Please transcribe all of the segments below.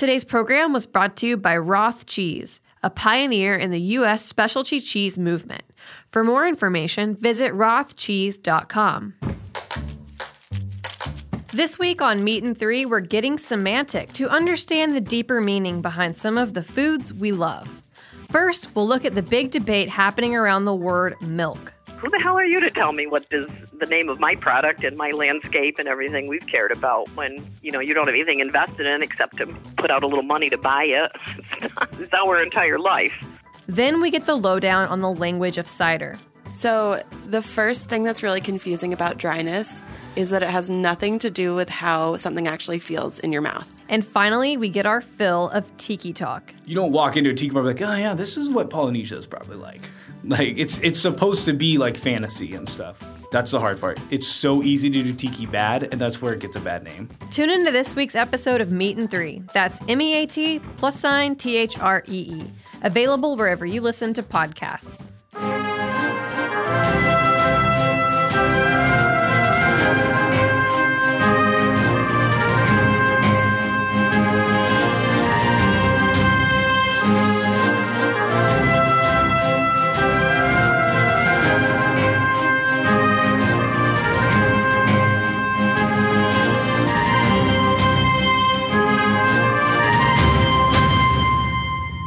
Today's program was brought to you by Roth Cheese, a pioneer in the U.S. specialty cheese movement. For more information, visit rothcheese.com. This week on Meat and Three, we're getting semantic to understand the deeper meaning behind some of the foods we love. First, we'll look at the big debate happening around the word milk. Who the hell are you to tell me what is the name of my product and my landscape and everything we've cared about when you know you don't have anything invested in except to put out a little money to buy it? It's, not, our entire life. Then we get the lowdown on the language of cider. So, the first thing that's really confusing about dryness is that it has nothing to do with how something actually feels in your mouth. And finally, we get our fill of tiki talk. You don't walk into a tiki bar like, oh yeah, this is what Polynesia is probably like. Like it's it's supposed to be like fantasy and stuff. That's the hard part. It's so easy to do tiki bad, and that's where it gets a bad name. Tune into this week's episode of Meat and Three. That's M E A T plus sign T H R E E. Available wherever you listen to podcasts.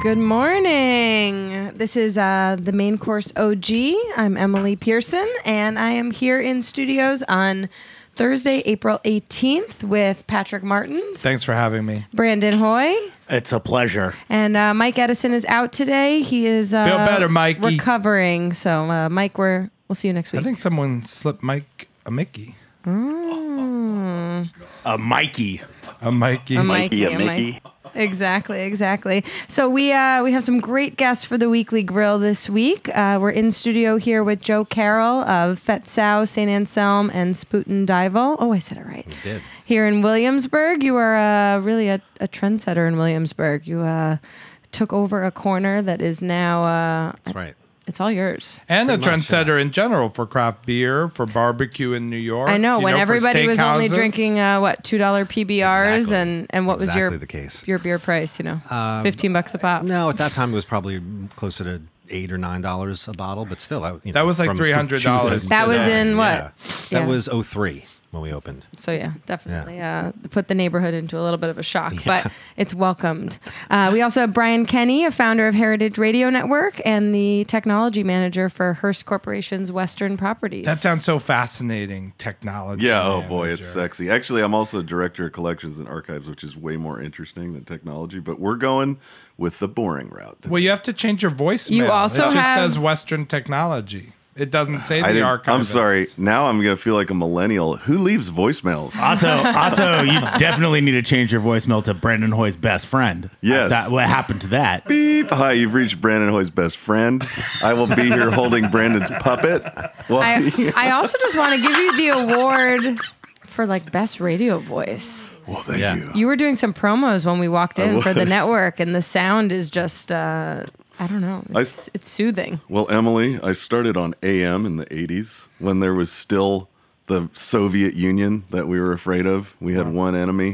Good morning. This is uh, the main course OG. I'm Emily Pearson, and I am here in studios on Thursday, April 18th with Patrick Martins, Thanks for having me. Brandon Hoy, It's a pleasure. and uh, Mike Edison is out today. He is uh, Feel better, Mikey. recovering. So, uh, Mike, we're we'll see you next week. I think someone slipped Mike a Mickey. Mm. A Mikey. A Mikey. A Mikey, a Mikey. Exactly, exactly. So we uh, we have some great guests for the weekly grill this week. Uh, we're in studio here with Joe Carroll of Fette Sau, St. Anselm, and Spuyten Duyvil. Oh, I said it right. did. Here in Williamsburg, you are uh, really a, a trendsetter in Williamsburg. You uh, took over a corner that is now uh, That's right. It's all yours. and a Pretty much, trendsetter in general for craft beer, for barbecue in New York. I know you when for everybody was only steakhouses. drinking uh, what two dollar PBRs Exactly. and and what was your the case. your beer price? You know, Um, fifteen bucks a pop. No, at that time it was probably closer to eight or nine dollars a bottle, but still, I, you know, That was like from- from $300 two- That was in what? Yeah. Yeah. That was 03 when we opened. So yeah, definitely uh, put the neighborhood into a little bit of a shock, but it's welcomed. Uh, we also have Brian Kenny, a founder of Heritage Radio Network and the technology manager for Hearst Corporation's Western Properties. That sounds so fascinating. Technology. Yeah, oh boy, it's sexy. Actually, I'm also director of collections and archives, which is way more interesting than technology, but we're going with the boring route. Well, you have to change your voicemail. You also it just says Western Technology. It doesn't say I the didn't- archive. I'm sorry. Now I'm going to feel like a millennial. Who leaves voicemails? Also, also, you definitely need to change your voicemail to Brandon Hoy's best friend. Yes. That, what happened to that? Beep. Hi, you've reached Brandon Hoy's best friend. I will be here holding Brandon's puppet. Well, I, I also just want to give you the award for like best radio voice. well thank Yeah. you. You were doing some promos when we walked in for the was. network, and the sound is just. Uh, I don't know. I- It's, it's soothing. Well, Emily, I started on AM in the 80s when there was still the Soviet Union that we were afraid of. We had one enemy.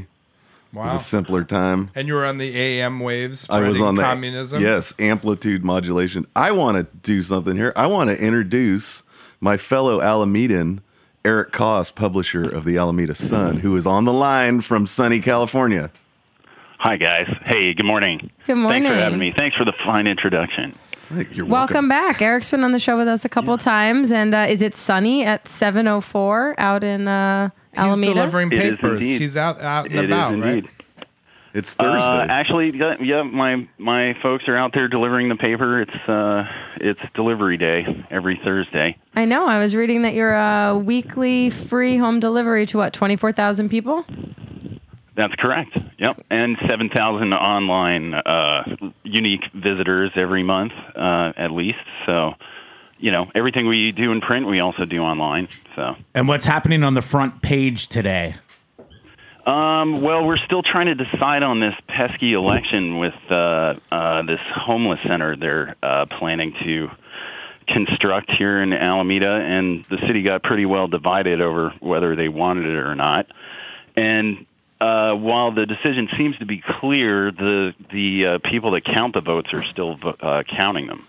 It Wow. was a simpler time. And you were on the AM waves I was on the communism. Yes, amplitude modulation. I want to do something here. I want to introduce my fellow Alamedan, Eric Kos, publisher of the Alameda Sun, who is on the line from sunny California. Hi, guys. Hey, good morning. Good morning. Thanks for having me. Thanks for the fine introduction. Hey, You're Welcome back. Eric's been on the show with us a couple times, and uh, is it sunny at seven oh four out in uh, He's Alameda? delivering papers. He's out out and It is about, right? It's Thursday. Uh, actually, yeah, yeah, my my folks are out there delivering the paper. It's uh, it's delivery day every Thursday. I know. I was reading that you're a weekly free home delivery to what twenty four thousand people. That's correct. Yep, and seven thousand online uh, unique visitors every month, uh, at least. So, you know, everything we do in print, we also do online. So. And what's happening on the front page today? Um, well, we're still trying to decide on this pesky election with uh, uh, this homeless center they're uh, planning to construct here in Alameda, and the city got pretty well divided over whether they wanted it or not. And uh, while the decision seems to be clear, the the uh, people that count the votes are still vo- uh, counting them.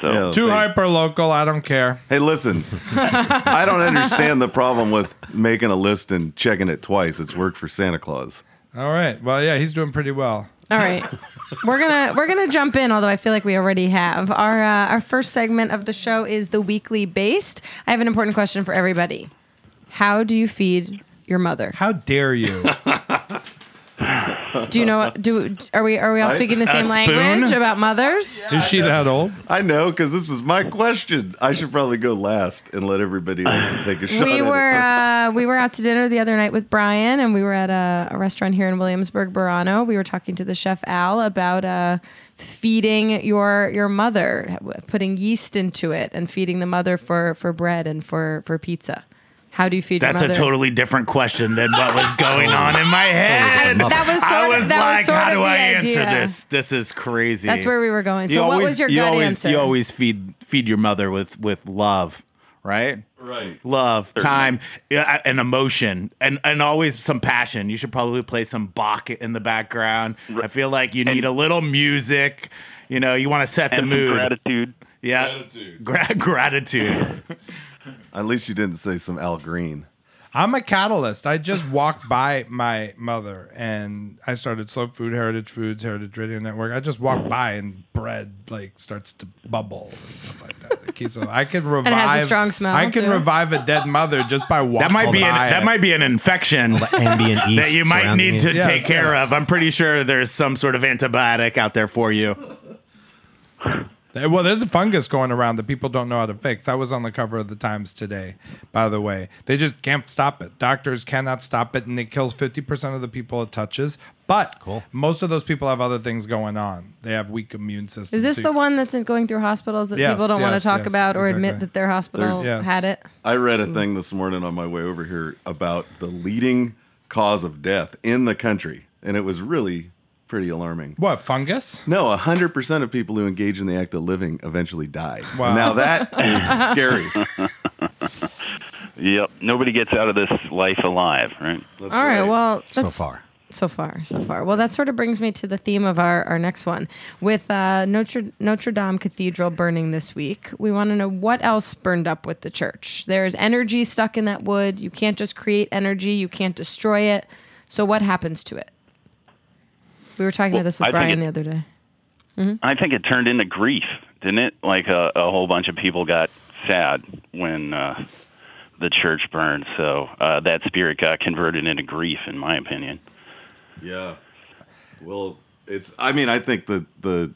So Yeah, Too they- hyper local. I don't care. Hey, listen, I don't understand the problem with making a list and checking it twice. It's worked for Santa Claus. All right. Well, yeah, he's doing pretty well. All right. We're gonna we're gonna jump in, although I feel like we already have. Our uh, our first segment of the show is the weekly Baste. I have an important question for everybody. How do you feed your mother? How dare you? Do you know? Do are we are we all I- speaking the same spoon? language about mothers? Is she that old? I know because this was my question. I should probably go last and let everybody else take a shot. We at were it. uh, we were out to dinner the other night with Brian, and we were at a, a restaurant here in Williamsburg, Burano. We were talking to the chef Al about uh, feeding your your mother, putting yeast into it, and feeding the mother for for bread and for for pizza. How do you feed your mother? That's a totally different question than what was going on in my head. I- that was sort I of- was that was like, sort how do the I idea. answer this? This is crazy. That's where we were going. You So, what always- was your you gut always, answer? You always feed feed your mother with with love, right? Right. Love, time, yeah, and emotion, and and always some passion. You should probably play some Bach in the background. I feel like you need a little music. You know, you want to set and the some mood. gratitude. yeah, Gratitude. Gra- gratitude. At least you didn't say some Al Green. I'm a catalyst. I just walked by my mother and I started Slow Food, Heritage Foods, Heritage Radio Network. I just walked by and bread like starts to bubble and stuff like that. It keeps on- I can revive. it has a strong smell, I can too. revive a dead mother just by walking. That might be an, by that it. might be an infection. Ambient yeast that you might need to. Yes, take care yes. of. I'm pretty sure there's some sort of antibiotic out there for you. Well, there's a fungus going around that people don't know how to fix. That was on the cover of the Times today, by the way. They just can't stop it. Doctors cannot stop it, and it kills 50% of the people it touches. But Cool. most of those people have other things going on. They have weak immune systems. Is this So the one that's going through hospitals that Yes, people don't want to talk yes, about or admit that their hospital Yes. had it? I read a mm. thing this morning on my way over here about the leading cause of death in the country, and it was really pretty alarming. What, fungus? No, 100% of people who engage in the act of living eventually die. Wow. Now that is scary. Yep. Nobody gets out of this life alive, right? That's All right. Well, So far. So far, so far. Well, that sort of brings me to the theme of our, our next one. With uh, Notre, Notre Dame Cathedral burning this week, we want to know what else burned up with the church. There's energy stuck in that wood. You can't just create energy, you can't destroy it. So, what happens to it? We were talking Well, about this with I Brian it- the other day. I think it turned into grief, didn't it? Like a, a whole bunch of people got sad when uh, the church burned. So uh, that spirit got converted into grief, in my opinion. Yeah. Well, it's. I mean, I think that the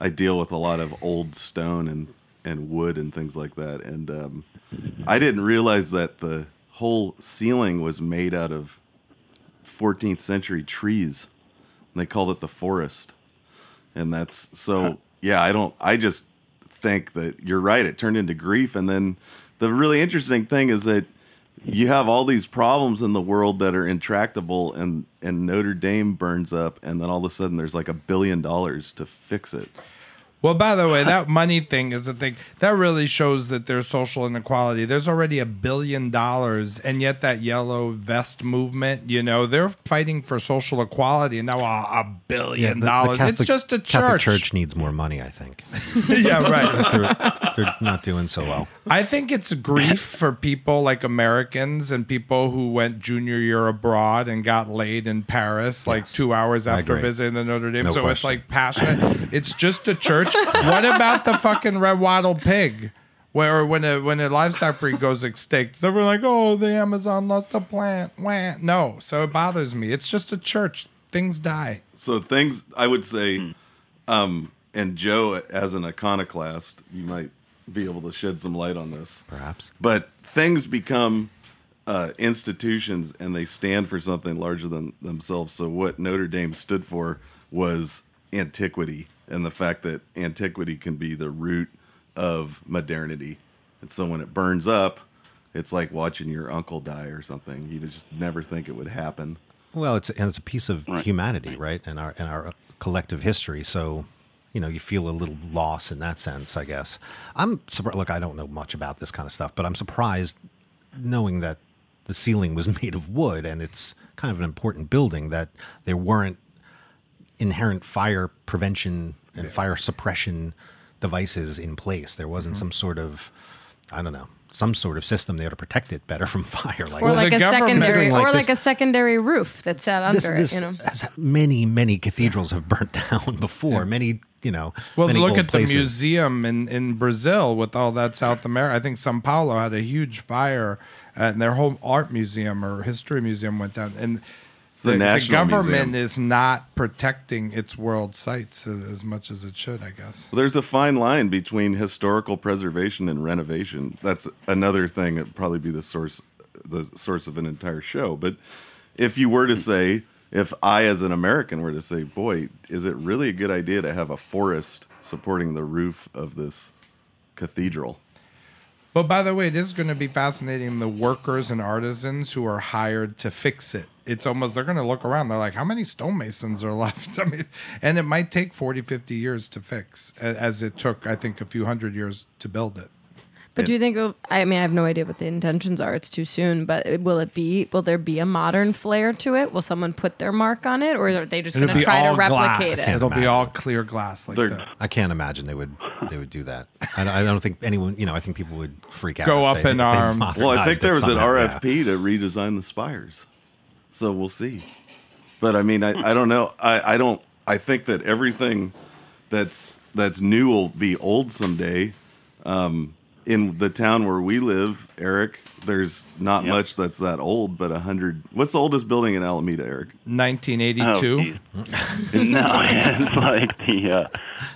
I deal with a lot of old stone and and wood and things like that, and um, I didn't realize that the whole ceiling was made out of 14th century trees. They called it the forest, and that's so. Yeah, I don't. I just think that you're right. It turned into grief, and then the really interesting thing is that you have all these problems in the world that are intractable and and Notre Dame burns up and then all of a sudden there's like a billion dollars to fix it. Well, by the way, that money thing is the thing that really shows that there's social inequality. There's already a billion dollars, and yet that yellow vest movement, you know, they're fighting for social equality, and now a, a billion the- the dollars. Catholic- it's just a church. Catholic church. Needs more money, I think. yeah, right. They're, they're not doing so well. I think it's grief for people like Americans and people who went junior year abroad and got laid in Paris like Yes, two hours after visiting the Notre Dame. No so it's like passionate. It's just a church. What about the fucking red wattle pig? Where when a when a livestock breed goes extinct, they were like, "Oh, the Amazon lost a plant." Wah. No, so it bothers me. It's just a church. Things die. So things I would say um and Joe as an iconoclast, you might be able to shed some light on this. Perhaps. But things become uh, institutions and they stand for something larger than themselves. So what Notre Dame stood for was antiquity and the fact that antiquity can be the root of modernity. And so when it burns up, it's like watching your uncle die or something. You just never think it would happen. Well, it's and it's a piece of Right. humanity, right, and our and our collective history. So, you know, you feel a little loss in that sense, I guess. I'm surprised. Look, I don't know much about this kind of stuff, but I'm surprised knowing that the the ceiling was made of wood, and it's kind of an important building that there weren't inherent fire prevention and fire suppression devices in place. There wasn't mm-hmm. some sort of, I don't know, some sort of system there to protect it better from fire. Like Or like a secondary, Like or this- like a secondary roof that's set under this, this it. You know. many many cathedrals have burnt down before. Many you know. Well, many look old at places. the museum in, in Brazil with all that South America. I think Sao Paulo had a huge fire, and their whole art museum or history museum went down. And the the, the National government Museum. is not protecting its world sites as, much as it should, I guess. There's a fine line between historical preservation and renovation. That's another thing. It'd probably be the source, the source of an entire show. But if you were to say, if I, as an American, were to say, "Boy, is it really a good idea to have a forest supporting the roof of this cathedral?" But by the way, this is going to be fascinating. The workers and artisans who are hired to fix it. It's almost, they're going to look around. They're like, how many stonemasons are left? I mean, and it might take 40, 50 years to fix, as it took, I think, a few hundred years to build it. But do you think? it'll- I mean, I have no idea what the intentions are. It's too soon. But will it be? Will there be a modern flair to it? Will someone put their mark on it, or are they just going to try to replicate glass. it? It'll be all clear glass like that. I can't imagine they would they would do that. I, I don't think anyone. You know, I think people would freak out. Go if up they- in if they arms. Well, I think there was an somehow, yeah. RFP to redesign the spires, so we'll see. But I mean, I, I don't know. I, I don't. I think that everything that's that's new will be old someday. Um, in the town where we live, Eric, there's not Yep. much that's that old, but a hundred. What's the oldest building in Alameda, Eric? 1982. geez. no, it's like the uh,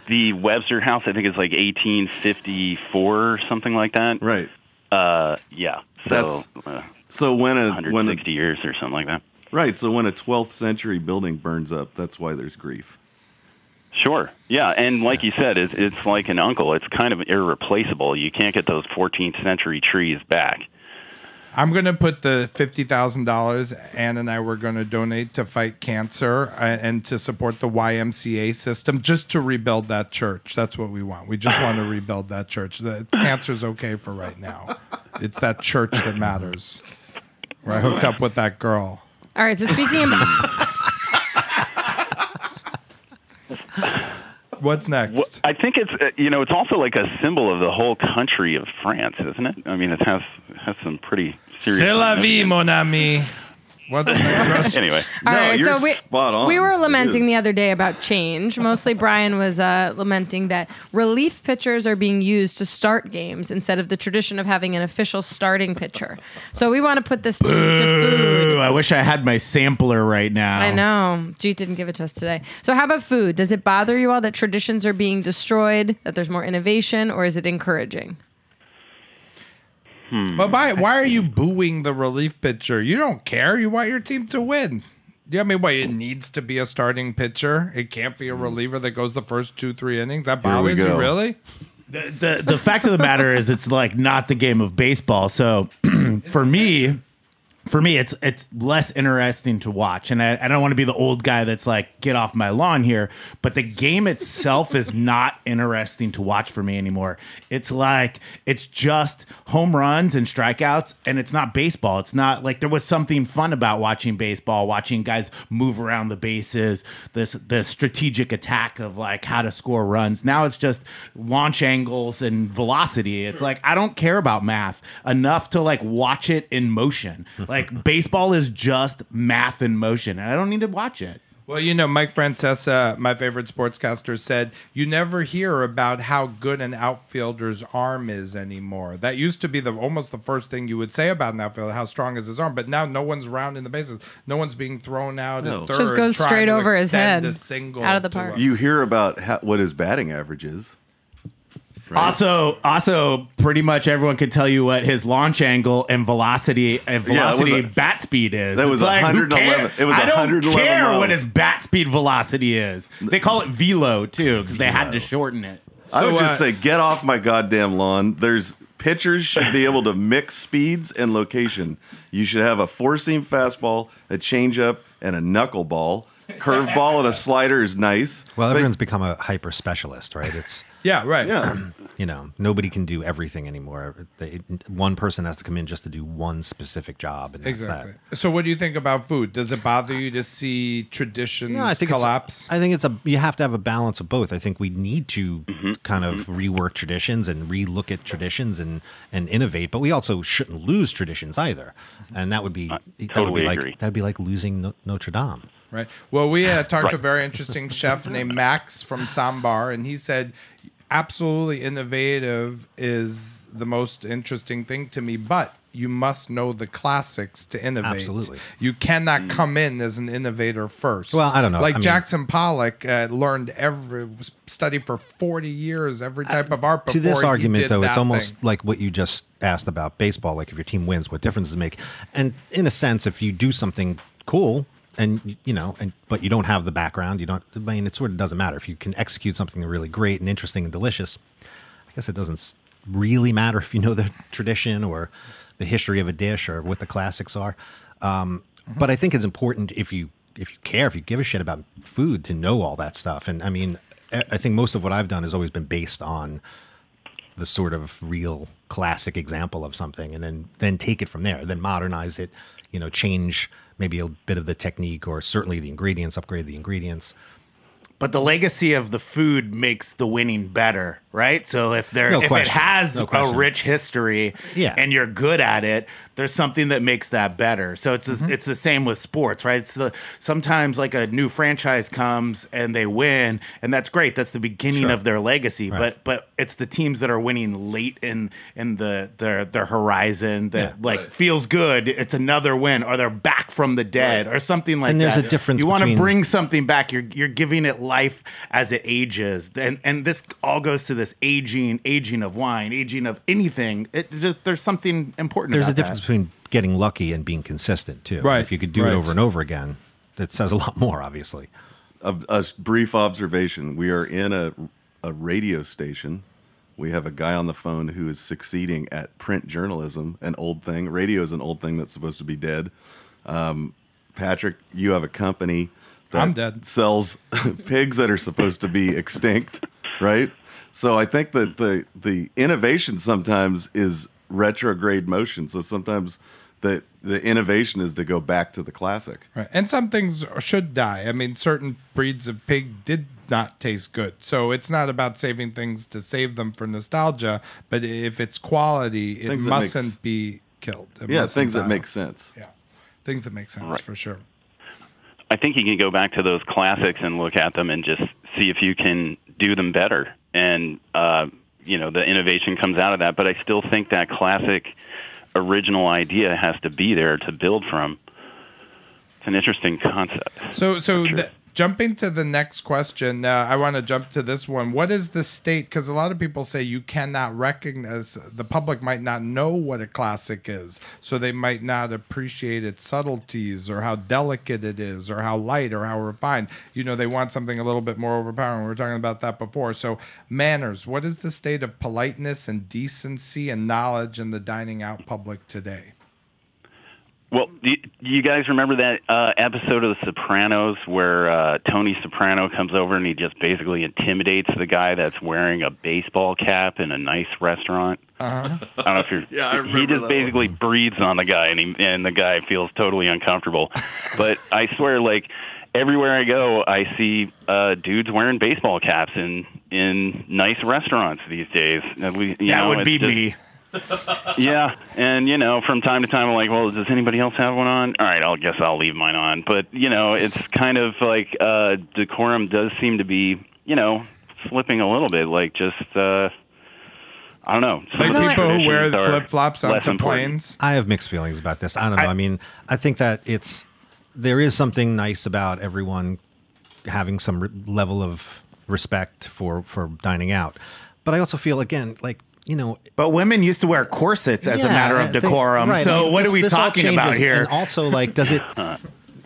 the Webster House. I think it's like 1854 or something like that. Right. Uh, yeah. So That's- uh, So when a when 160 years or something like that. right, so when a 12th century building burns up, that's why there's grief. Sure. Yeah, and like you said, it's, it's like an uncle. It's kind of irreplaceable. You can't get those 14th century trees back. I'm going to put the $50,000 Ann and I were going to donate to fight cancer uh, and to support the YMCA system just to rebuild that church. That's what we want. We just want to rebuild that church. The cancer's okay for right now. It's that church that matters. Where I hooked up with that girl. All right. So speaking about What's next? Well, I think it's uh, you know it's also like a symbol of the whole country of France, isn't it? I mean, it has has some pretty serious. C'est la vie, mon ami. What's the next question? Anyway, All No, right, you're so we, spot on. we were lamenting the other day about change. Mostly Brian was uh, lamenting that relief pitchers are being used to start games instead of the tradition of having an official starting pitcher. So we want to put this to, to food. Ooh, I wish I had my sampler right now. I know. Jeet didn't give it to us today. So how about food? Does it bother you all that traditions are being destroyed, that there's more innovation, or is it encouraging? But by, why are you booing the relief pitcher? You don't care. You want your team to win. Yeah, I mean, wait, it needs to be a starting pitcher. It can't be a reliever that goes the first two, three innings. That bothers you, really? The, the the fact of the matter is, it's like not the game of baseball. So for me, for me, it's it's less interesting to watch, and I, I don't want to be the old guy that's like get off my lawn here. But the game itself is not interesting to watch for me anymore. It's like it's just home runs and strikeouts, and it's not baseball. It's not like there was something fun about watching baseball, watching guys move around the bases, this the strategic attack of like how to score runs. Now it's just launch angles and velocity. It's like I don't care about math enough to like watch it in motion. Like baseball is just math in motion, and I don't need to watch it. Well, you know, Mike Francesa, my favorite sportscaster, said you never hear about how good an outfielder's arm is anymore. That used to be the almost the first thing you would say about an outfielder, how strong is his arm. But now no one's rounding the bases. No one's being thrown out No. at third. Just goes straight over his head, a single out of the park. a- You hear about ha- what his batting average is. Right? Also, also, pretty much everyone can tell you what his launch angle and velocity and Yeah, it was velocity a- bat speed is. that was It's like, who 111 cares? it was I don't 111 care miles. what his bat speed velocity is. They call it velo too because they had to shorten it. I would So, just uh, say, get off my goddamn lawn. There's pitchers should be able to mix speeds and location. You should have a four seam fastball, a changeup, and a knuckleball. Curveball and a slider is nice. Well, But- everyone's become a hyper specialist, right? It's Yeah, right. yeah. you know nobody can do everything anymore. They, one person has to come in just to do one specific job, and that's Exactly. that. So, what do you think about food? Does it bother you to see traditions No, I think collapse? I think it's a you have to have a balance of both. I think we need to mm-hmm. kind of mm-hmm. rework traditions and relook at traditions and and innovate, but we also shouldn't lose traditions either. Mm-hmm. And that would be that would totally be like agree. that'd be like losing no- Notre Dame. Right. Well, we uh, talked to a very interesting chef named Max from Sambar, and he said, absolutely innovative is the most interesting thing to me, but you must know the classics to innovate. Absolutely. You cannot come in as an innovator first. Well, I don't know. Like I mean- Jackson Pollock uh, learned every, studied for 40 years, every type of art to this argument though it's almost thing. like what you just asked about baseball like if your team wins what difference does it make and in a sense if you do something cool and you know and but you don't have the background you don't i mean it sort of doesn't matter. If you can execute something really great and interesting and delicious i guess it doesn't really matter if you know the tradition or the history of a dish or what the classics are. Um, but i think it's important if you if you care if you give a shit about food to know all that stuff. And i mean I I think most of what I've done has always been based on the sort of real classic example of something and then then take it from there then modernize it you know change maybe a bit of the technique or certainly the ingredients upgrade the ingredients. But the legacy of the food makes the winning better, right? So if there No if question. it has No a question. rich history Yeah. and you're good at it, there's something that makes that better. So it's Mm-hmm. the, it's the same with sports, right? It's the sometimes like a new franchise comes and they win and that's great. That's the beginning Sure. of their legacy, Right. but but it's the teams that are winning late in in the their their horizon that Yeah. like feels good. It's another win or they're back from the dead or something like And there's that. a difference You want to bring something back. You're you're giving it life as it ages, and and this all goes to this aging, aging of wine, aging of anything. It just there's something important. there's a difference that. between getting lucky and being consistent too Right, if you could do right. it over and over again that says a lot more obviously a, a brief observation. We are in a, a radio station. We have a guy on the phone who is succeeding at print journalism, an old thing. Radio is an old thing that's supposed to be dead. Um, Patrick, you have a company that I'm dead. sells pigs that are supposed to be extinct, right? So I think that hmm. the the innovation sometimes is retrograde motion. So sometimes the the innovation is to go back to the classic. Right. And some things should die. I mean, certain breeds of pig did not taste good. So it's not about saving things to save them for nostalgia, but if it's quality, it Things mustn't be killed. It Yeah, mustn't things that make sense. Yeah. Things that make sense for sure. I think you can go back to those classics and look at them and just see if you can do them better. And, uh, you know, the innovation comes out of that. But I still think that classic original idea has to be there to build from. It's an interesting concept. So, so Sure. the, jumping to the next question, uh, I want to jump to this one. What is the state? Because a lot of people say you cannot recognize, the public might not know what a classic is. So they might not appreciate its subtleties or how delicate it is or how light or how refined. You know, they want something a little bit more overpowering. We were talking about that before. So, manners. What is the state of politeness and decency and knowledge in the dining out public today? Well, do you, guys remember that uh, episode of The Sopranos where uh, Tony Soprano comes over and he just basically intimidates the guy that's wearing a baseball cap in a nice restaurant? Uh-huh. I don't know if you're. Yeah, I remember he just that basically breathes on the guy, and he and the guy feels totally uncomfortable. but I swear, like everywhere I go, I see uh, dudes wearing baseball caps in in nice restaurants these days. You That know, would be just- me. yeah, and you know, from time to time, I'm like, well, does anybody else have one on? All right, I'll guess I'll leave mine on. But you know, it's kind of like uh, decorum does seem to be, you know, slipping a little bit. Like just, uh, I don't know. Like some of people who wear flip flops less onto important. planes. I have mixed feelings about this. I don't know. I, mean, I think that it's there is something nice about everyone having some re- level of respect for for dining out, but I also feel again like you know. But women used to wear corsets as a matter of think- decorum. right, so like, what this- are we this talking about changes, here? And also, like, does it uh.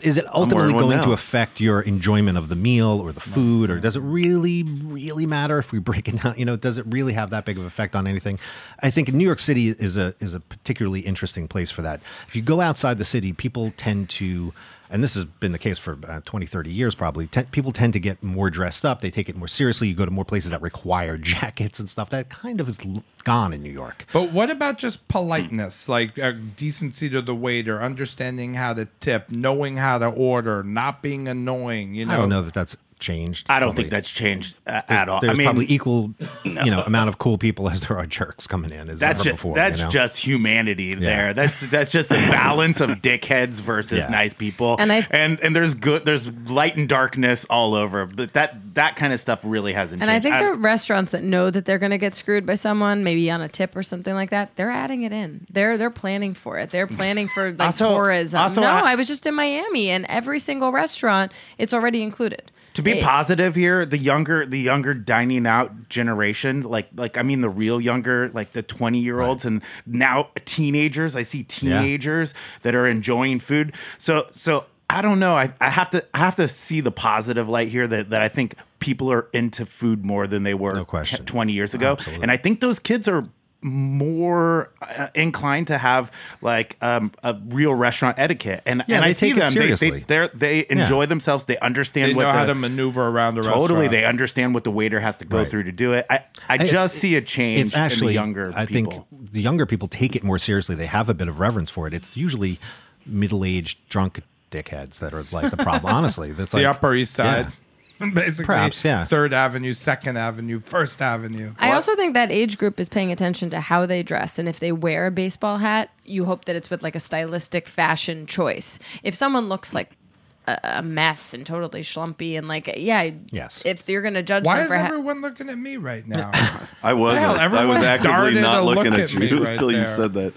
Is it ultimately going to affect your enjoyment of the meal or the food, or does it really, really matter if we break it down? You know, does it really have that big of effect on anything? I think New York City is a is a particularly interesting place for that. If you go outside the city, people tend to and this has been the case for uh, 20, 30 years probably, te- people tend to get more dressed up. They take it more seriously. You go to more places that require jackets and stuff. That kind of is gone in New York. But what about just politeness, like uh, decency to the waiter, understanding how to tip, knowing how to order, not being annoying? You know, I don't know that that's changed. I don't Probably- think that's changed uh, at all. There's I mean, probably equal, you know, amount of cool people as there are jerks coming in. As that's ever just before. that's you know? just humanity there. That's that's just the balance of dickheads versus Yeah. nice people. And I- and and there's good there's light and darkness all over. But that that kind of stuff really hasn't changed. And I changed. think the restaurants that know that they're going to get screwed by someone, maybe on a tip or something like that, they're adding it in. They're they're planning for it. They're planning for like Also- tourism. also no, I- I, was just in Miami, and every single restaurant, it's already included. To be It- positive here, the younger the younger dining out generation, like like I mean the real younger, like the 20 year olds and now teenagers, I see teenagers that are enjoying food. So so I don't know. I, I have to I have to see the positive light here that, that I think people are into food more than they were No. 10 20 years ago. Absolutely. And I think those kids are more uh, inclined to have like um, a real restaurant etiquette and, Yeah, and I they see take it them they, they they're, they enjoy themselves they understand they what know the, how to maneuver around a Totally, restaurant. they understand what the waiter has to go Right. through to do it. I, I It's- just see a change It's actually in the younger I people. think the younger people take it more seriously. They have a bit of reverence for it. It's usually middle-aged drunk dickheads that are like the problem. Honestly, that's like the Upper East Side. Yeah. Basically, Perhaps, yeah. Third Avenue, Second Avenue, First Avenue. I also think that age group is paying attention to how they dress, and if they wear a baseball hat, you hope that it's with like a stylistic fashion choice. If someone looks like a, a mess and totally schlumpy and like yeah, Yes. if you're gonna judge Why them is for ha- everyone looking at me right now? I wasn't. hell, I was actively not a looking look at at you right until you said that.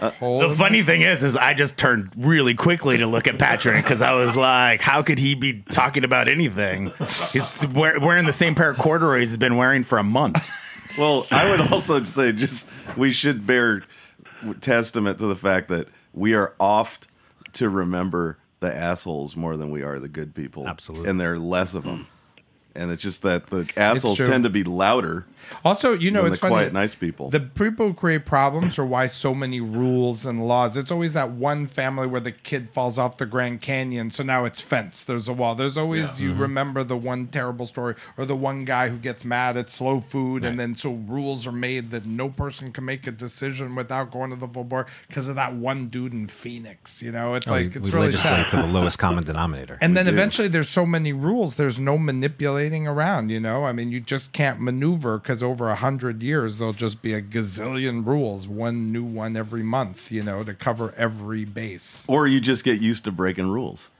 the funny thing is, is I just turned really quickly to look at Patrick because I was like, how could he be talking about anything? He's wear, wearing the same pair of corduroys he's been wearing for a month. Well, I would also say just we should bear testament to the fact that we are oft to remember the assholes more than we are the good people. Absolutely. And there are less of them. Hmm. And it's just that the assholes tend to be louder Also, you know, it's the funny. quiet, nice people. The people who create problems are why so many rules and laws. It's always that one family where the kid falls off the Grand Canyon, so now it's fenced. There's a wall. There's always you mm-hmm. remember the one terrible story or the one guy who gets mad at slow food, and then so rules are made that no person can make a decision without going to the full board because of that one dude in Phoenix. You know, it's Oh, like we, it's we really legislate sad. to the lowest common denominator. And then do. eventually there's so many rules, there's no manipulating around, you know? I mean, you just can't maneuver because over a hundred years there'll just be a gazillion rules, one new one every month, you know, to cover every base. or you just get used to breaking rules.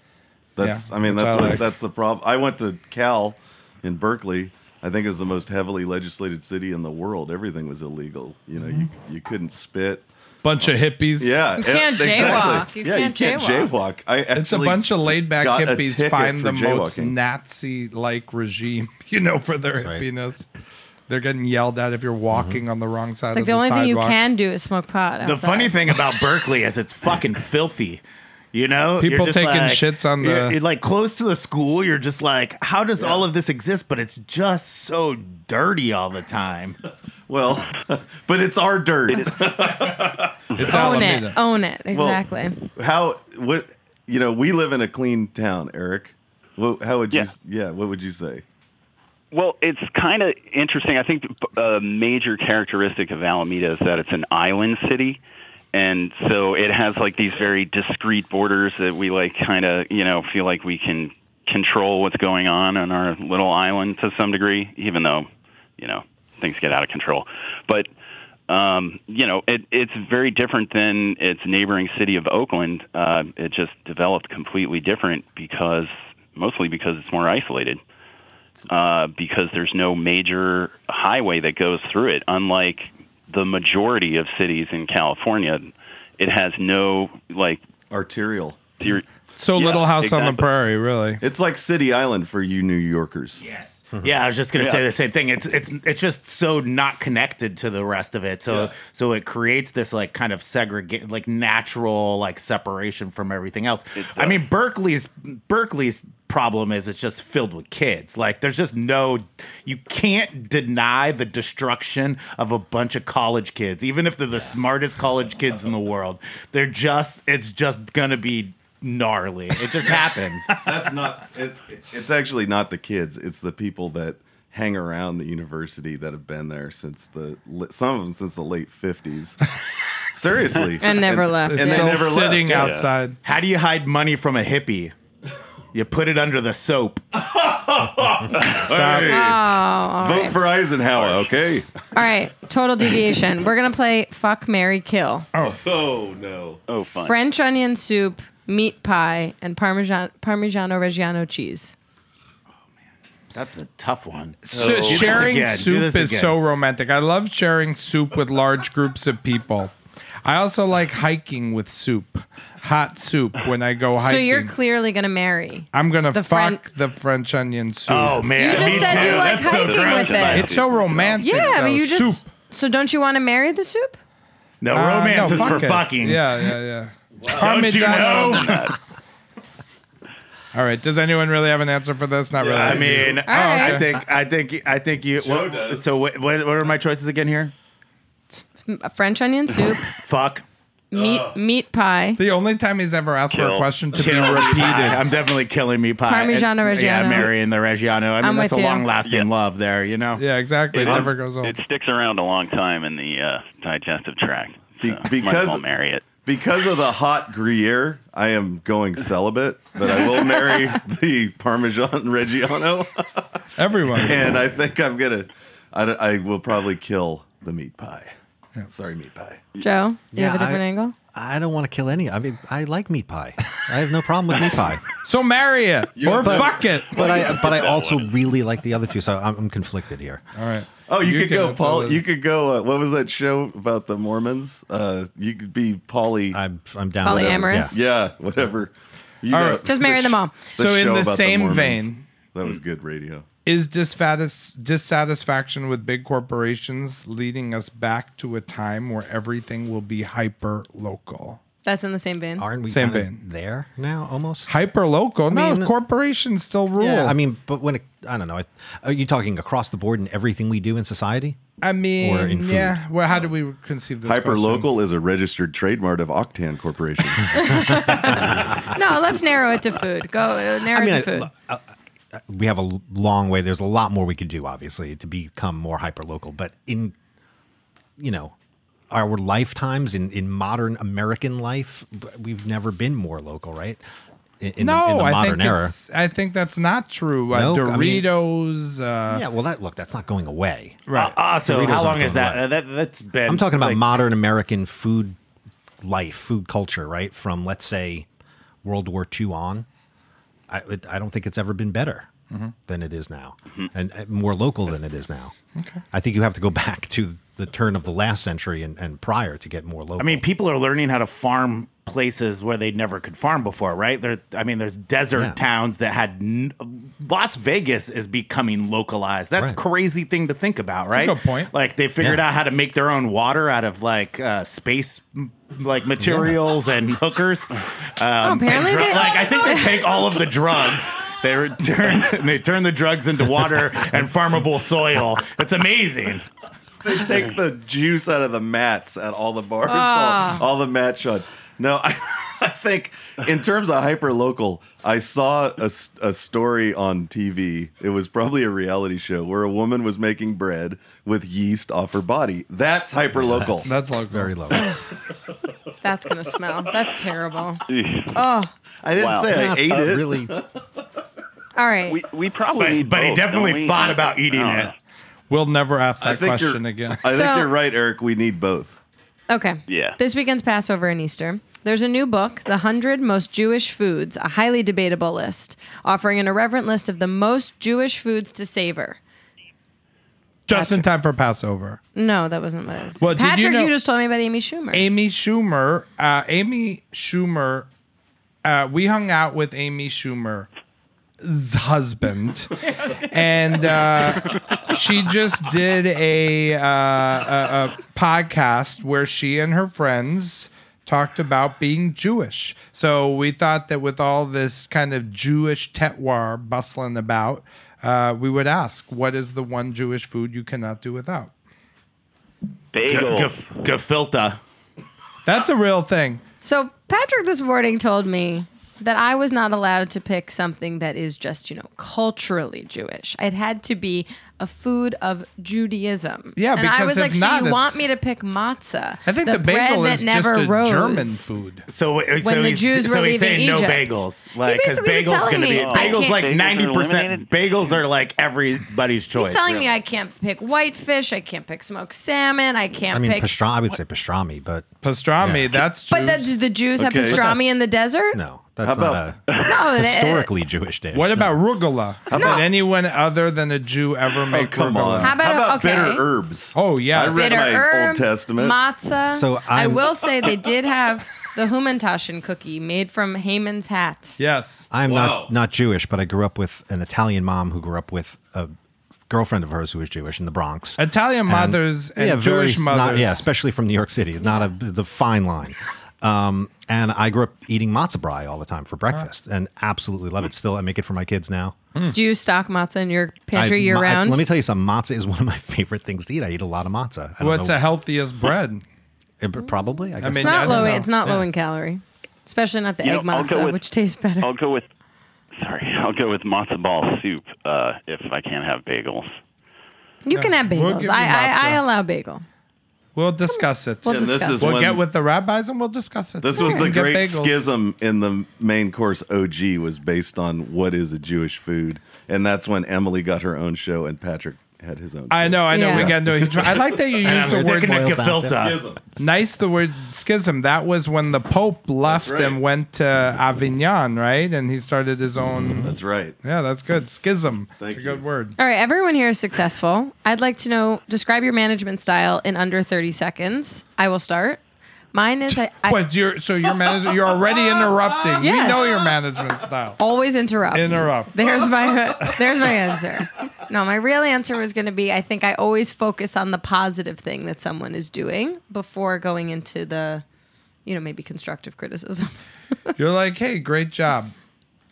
That's Yeah, I mean that's I what like. that's the problem. I went to Cal in Berkeley. I think it was the most heavily legislated city in the world. Everything was illegal. You know, you Mm-hmm. you couldn't spit. Bunch of hippies. Yeah, You can't jaywalk. You yeah, can't you can't jaywalk. jaywalk. I It's a bunch of laid back hippies find for the most. Nazi like regime, you know, for their right. hippiness. They're getting yelled at if you're mm-hmm. walking on the wrong side It's of like the the only thing you sidewalk. can do is smoke pot. The outside. funny thing about Berkeley is it's fucking filthy. You know, People You're just taking like- shits on the- you're- you're like close to the school. You're just like, how does all of this exist? But it's just so dirty all the time. well, but it's our dirt. It's own Alameda. it, own it, exactly. How what you know? We live in a clean town, Eric. What, how would you? Yeah. Yeah. What would you say? Well, it's kind of interesting. I think a major characteristic of Alameda is that it's an island city. And so it has like these very discrete borders that we like kind of, you know, feel like we can control what's going on on our little island to some degree, even though, you know, things get out of control. But, um, you know, it, it's very different than its neighboring city of Oakland. Uh, it just developed completely different because, mostly because it's more isolated uh, because there's no major highway that goes through it. Unlike the majority of cities in California, it has no like. Arterial. ser- So Yeah, Little House on the. Prairie, really. It's like City Island for you New Yorkers. Yes. Yeah, I was just gonna Yeah. say the same thing. It's it's it's just so not connected to the rest of it. So Yeah. so it creates this like kind of segregate like natural like separation from everything else. I mean Berkeley's Berkeley's problem is it's just filled with kids. Like there's just no you can't deny the destruction of a bunch of college kids, even if they're the smartest college kids in the world. They're just it's just gonna be gnarly. It just happens. That's not. It, it's actually not the kids. It's the people that hang around the university that have been there since the some of them since the late fifties. Seriously, And never left. And they Still never sitting left. outside. How do you hide money from a hippie? You put it under the soap. Hey, Oh, vote for Eisenhower, okay? All right, total deviation. We're gonna play fuck, Mary kill. Oh no. Oh, fun. French onion soup, meat pie, and Parmesan Parmigiano Reggiano cheese. Oh man. That's a tough one. Sh- Do sharing again. Soup is again. so romantic. I love sharing soup with large groups of people. I also like hiking with soup, hot soup when I go hiking. So you're clearly gonna marry. I'm gonna the fuck Fren- the French onion soup. Oh man, You just me said too. you like That's so hiking with it. It's so romantic. Yeah, though. but you just. soup. So don't you want to marry the soup? No, Uh, romance no, is for it. fucking. Yeah, yeah, yeah. Don't you know? All right. Does anyone really have an answer for this? Not really. I mean, right. I think, I think, I think you. What, does. so, what, what are my choices again here? A French onion soup, Fuck. meat meat pie. the only time he's ever asked for a Kill. question to Kill be me repeated. pie. I'm definitely killing me pie. Parmigiano And- Yeah, Reggiano. marrying the Reggiano. I mean, I'm that's a with you. long lasting love there, you know? Yeah, exactly. It It- never goes old. It sticks around a long time in the uh, digestive tract. Be- So might as because- well marry it. Because of the hot Gruyere, I am going celibate, but I will marry the Parmesan Reggiano, Everyone. and I think I'm gonna. I, I will probably kill the meat pie. Sorry, meat pie. Joe, you Yeah, have a different I- angle. I don't want to kill any. I mean, I like meat pie. I have no problem with meat pie. So marry it or But- fuck it. But I but I also really like the other two, so I'm, I'm conflicted here. All right. Oh, you, could go, Paul. You could go. Uh, what was that show about the Mormons? Uh, you could be Polly. I'm I'm down. with it. Polyamorous? Yeah. yeah, whatever. You All know, right. Just marry the them all. the So in the same Mormons. vein- that was good radio. Is dissatis- dissatisfaction with big corporations leading us back to a time where everything will be hyper local? That's in the same vein. Aren't we Same kinda vein. there now almost? Hyper local? No, mean- corporations still rule. Yeah, I mean, but when it, I don't know, are you talking across the board in everything we do in society? I mean, or in food. yeah. Well, how do we conceive this? Hyper question? local is a registered trademark of Octan Corporation. No, let's narrow it to food. Go uh, narrow I mean, it to food. I- I- we have a long way. There's a lot more we could do, obviously, to become more hyper local. But in, you know, our lifetimes in in modern American life, we've never been more local, right? In, in no, the, in the I modern think era. I think that's not true. Uh, No, I mean- Doritos. uh, Yeah, well, that look, that's not going away. right. Uh, so Doritos how long is that? away. Uh, that that's been. I'm talking about like, modern American food life, food culture, right? From let's say World War II on. I, it, I don't think it's ever been better Mm-hmm. than it is now, and uh, more local than it is now. Okay. I think you have to go back to the turn of the last century and, and prior to get more local. I mean, people are learning how to farm places where they never could farm before, right? There, I mean, there's desert Yeah. towns that had. N- Las Vegas is becoming localized. That's Right. a crazy thing to think about, a right? good point. Like they figured Yeah. out how to make their own water out of like uh, space. Like materials and hookers, um, Oh, apparently and dru- they- like I think they take all of the drugs, they re- turn they turn the drugs into water and farmable soil. It's amazing. they take the juice out of the mats at all the bars, Ah. all, all the mat shots. No, I, I think in terms of hyper local, I saw a, a story on TV. It was probably a reality show where a woman was making bread with yeast off her body. That's hyper local. That's local. very low. That's gonna smell. That's terrible. Oh, I didn't Wow. say I That's ate it. really. all right. We, we probably But, need but he definitely thought about eating I it. We'll never ask that question again. I think So- you're right, Eric. We need both. Okay. Yeah. This weekend's Passover and Easter. There's a new book, The 100 Most Jewish Foods, a highly debatable list, offering an irreverent list of the most Jewish foods to savor. Just in time for Passover. No, that wasn't what I was Well, did you Patrick, you, know- just told me about Amy Schumer. Amy Schumer, uh, Amy Schumer, uh, we hung out with Amy Schumer's husband, and uh, she just did a, uh, a, a podcast where she and her friends talked about being Jewish. So we thought that with all this kind of Jewish tetwar bustling about, uh, we would ask, what is the one Jewish food you cannot do without? Bagel. Gefilte. That's a real thing. so Patrick this morning told me that I was not allowed to pick something that is just, you know, culturally Jewish. It had to be a food of Judaism. Yeah, and I because was if like, not, so you want me to pick matzah? I think the, bread bagel that is just never a rose. German food. So, When the he's, Jews so were he's saying leaving no bagels, like because bagels telling gonna be I bagels like Bagels are ninety percent. eliminated? Bagels are like everybody's choice. He's telling really. me I can't pick whitefish, I can't pick smoked salmon, I can't I mean, pick. pastrami. I would say pastrami, but Pastrami, Yeah. that's but Jews. the, the Jews have Okay. But pastrami in the desert. no, that's How not about- a No, historically Jewish dish. What no. about rugula? Did anyone other than a Jew ever Oh, make come rugula? on. How about- okay. bitter herbs? Oh yeah, I read bitter my herbs, Old Testament. matzah. So I I'm- will say they did have the Hamantaschen cookie made from Haman's hat. yes. I'm Wow. not not Jewish, but I grew up with an Italian mom who grew up with a girlfriend of hers who was Jewish in the Bronx. Italian mothers and yeah, very Jewish not- mothers. yeah, especially from New York City. Not a the fine line. Um, and I grew up eating matzo brei all the time for breakfast, and absolutely love it. Still, I make it for my kids now. Do you stock matzah in your pantry I- year ma- I- round? let me tell you something. Matzah is one of my favorite things to eat. I eat a lot of matzah. I don't What's know- the healthiest bread? it- probably? I guess. mean, it's not I low. don't know. It's not low in calorie, especially not the You know, egg I'll go matzah, with- which tastes better. I'll go with. Sorry, I'll go with matzo ball soup uh, if I can't have bagels. you can have We'll bagels. give you I, I, I matzah. allow bagel. We'll discuss it. We'll And this is We'll when- get with the rabbis and we'll discuss it. This was the We'll great bagels. schism in the main course. OG was based on what is a Jewish food, and that's when Emily got her own show and Patrick had his own. I know, I know. Yeah. We got no. He try- I like that you And use the word sticking to boils down to- gefilte. Schism. nice. The word schism. That was when the Pope left right. and went to Avignon, right? And he started his own. Mm, that's right. Yeah, that's good. Schism. Thank it's a good word. All right, everyone here is successful. I'd like to know describe your management style in under 30 seconds. I will start. Mine is I, I What you're so your manager? You're already interrupting. Yes. We know your management style. always interrupt. Interrupt. There's my there's my answer. No, my real answer was going to be I think I always focus on the positive thing that someone is doing before going into the you know maybe constructive criticism. You're like, hey, great job.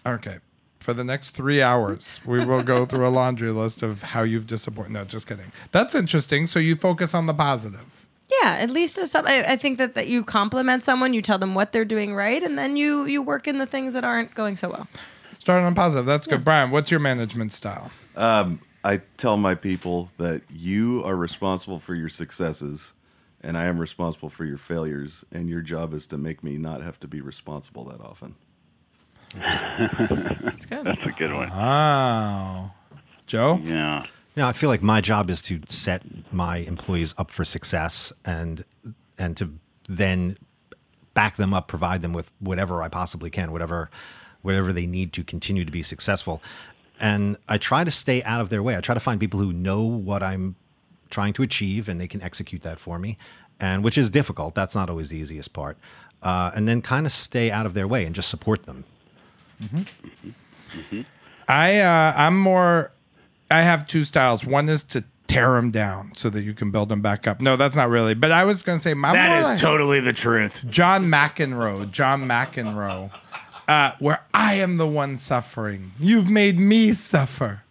Okay. For the next three hours, we will go through a laundry list of how you've disappointed. No, just kidding. That's interesting. So you focus on the positive. Yeah, at least as some, I, I think that, that you compliment someone, you tell them what they're doing right, and then you you work in the things that aren't going so well. Starting on positive. That's good. Brian, what's your management style? Um, I tell my people that you are responsible for your successes, and I am responsible for your failures, and your job is to make me not have to be responsible that often. That's good. That's a good one. Wow. Joe? Yeah. You know, I feel like my job is to set my employees up for success and and to then back them up, provide them with whatever I possibly can, whatever whatever they need to continue to be successful. And I try to stay out of their way. I try to find people who know what I'm trying to achieve and they can execute that for me. And which is difficult. That's not always the easiest part. Uh, and then kind of stay out of their way and just support them. I uh, I'm more. I have two styles. One is to tear them down so that you can build them back up. No, that's not really. But I was going to say my That more is like totally the truth. John McEnroe. John McEnroe. Uh, where I am the one suffering. You've made me suffer.